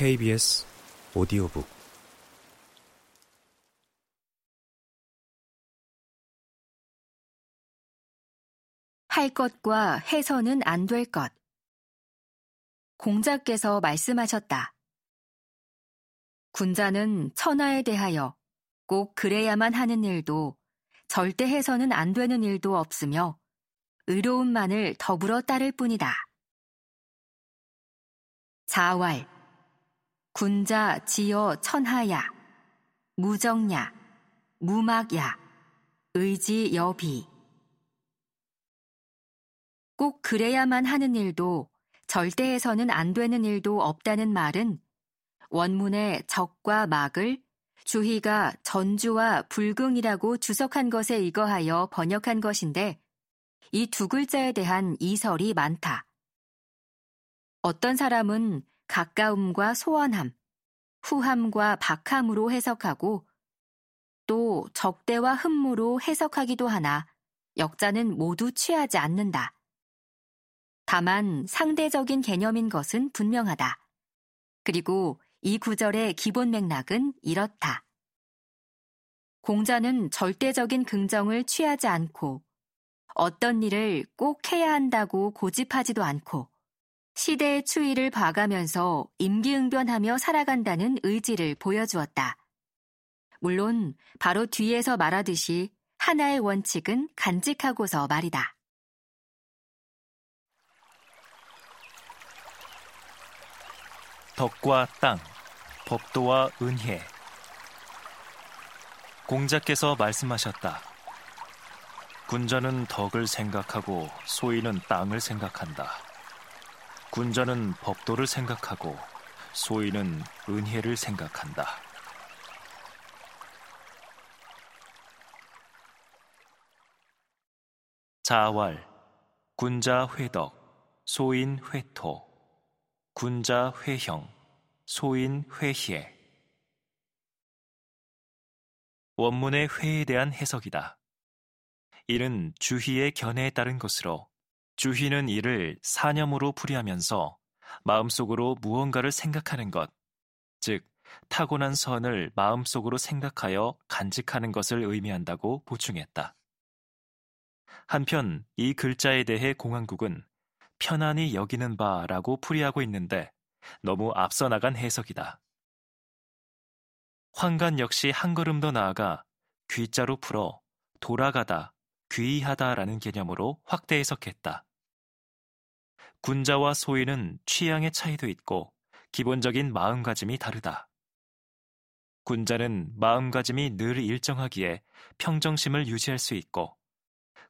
KBS 오디오북 할 것과 해서는 안 될 것. 공자께서 말씀하셨다. 군자는 천하에 대하여 꼭 그래야만 하는 일도 절대 해서는 안 되는 일도 없으며 의로움만을 더불어 따를 뿐이다. 자왈, 군자 지어 천하야, 무정야, 무막야, 의지 여비. 꼭 그래야만 하는 일도 절대 해서는 안 되는 일도 없다는 말은 원문의 적과 막을 주희가 전주와 불긍이라고 주석한 것에 이거하여 번역한 것인데 이 두 글자에 대한 이설이 많다. 어떤 사람은 가까움과 소원함, 후함과 박함으로 해석하고 또 적대와 흠무로 해석하기도 하나 역자는 모두 취하지 않는다. 다만 상대적인 개념인 것은 분명하다. 그리고 이 구절의 기본 맥락은 이렇다. 공자는 절대적인 긍정을 취하지 않고 어떤 일을 꼭 해야 한다고 고집하지도 않고 시대의 추이를 봐가면서 임기응변하며 살아간다는 의지를 보여주었다. 물론 바로 뒤에서 말하듯이 하나의 원칙은 간직하고서 말이다. 덕과 땅, 법도와 은혜. 공자께서 말씀하셨다. 군자는 덕을 생각하고 소인은 땅을 생각한다. 군자는 법도를 생각하고 소인은 은혜를 생각한다. 자왈, 군자 회덕, 소인 회토. 군자 회형, 소인 회희에. 원문의 회에 대한 해석이다. 이는 주희의 견해에 따른 것으로 주희는 이를 사념으로 풀이하면서 마음속으로 무언가를 생각하는 것, 즉 타고난 선을 마음속으로 생각하여 간직하는 것을 의미한다고 보충했다. 한편 이 글자에 대해 공항국은 편안히 여기는 바라고 풀이하고 있는데 너무 앞서 나간 해석이다. 황간 역시 한 걸음 더 나아가 귀자로 풀어 돌아가다, 귀의하다라는 개념으로 확대 해석했다. 군자와 소인은 취향의 차이도 있고 기본적인 마음가짐이 다르다. 군자는 마음가짐이 늘 일정하기에 평정심을 유지할 수 있고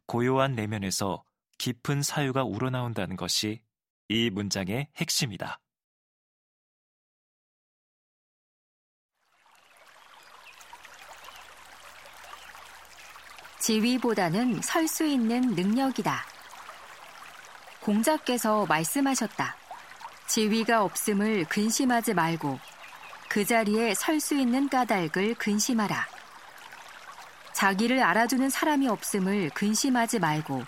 고요한 내면에서 깊은 사유가 우러나온다는 것이 이 문장의 핵심이다. 지위보다는 설 수 있는 능력이다. 공자께서 말씀하셨다. 지위가 없음을 근심하지 말고 그 자리에 설 수 있는 까닭을 근심하라. 자기를 알아주는 사람이 없음을 근심하지 말고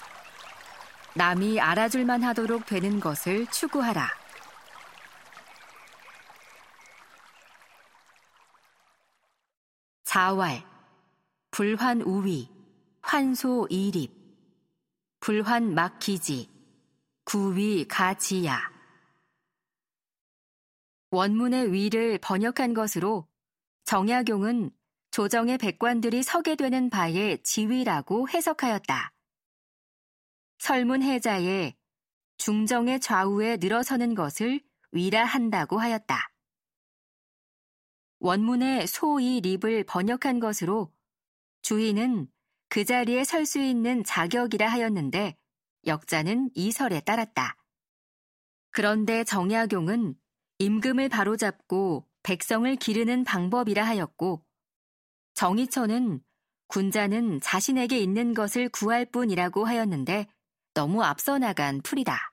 남이 알아줄만 하도록 되는 것을 추구하라. 자왈, 불환 우위, 환소 이립, 불환 막기지, 구위 가지야. 원문의 위를 번역한 것으로 정약용은 조정의 백관들이 서게 되는 바의 지위라고 해석하였다. 설문해자에 중정의 좌우에 늘어서는 것을 위라 한다고 하였다. 원문의 소이 립을 번역한 것으로 주인은 그 자리에 설 수 있는 자격이라 하였는데 역자는 이설에 따랐다. 그런데 정약용은 임금을 바로잡고 백성을 기르는 방법이라 하였고 정의처는 군자는 자신에게 있는 것을 구할 뿐이라고 하였는데 너무 앞서 나간 풀이다.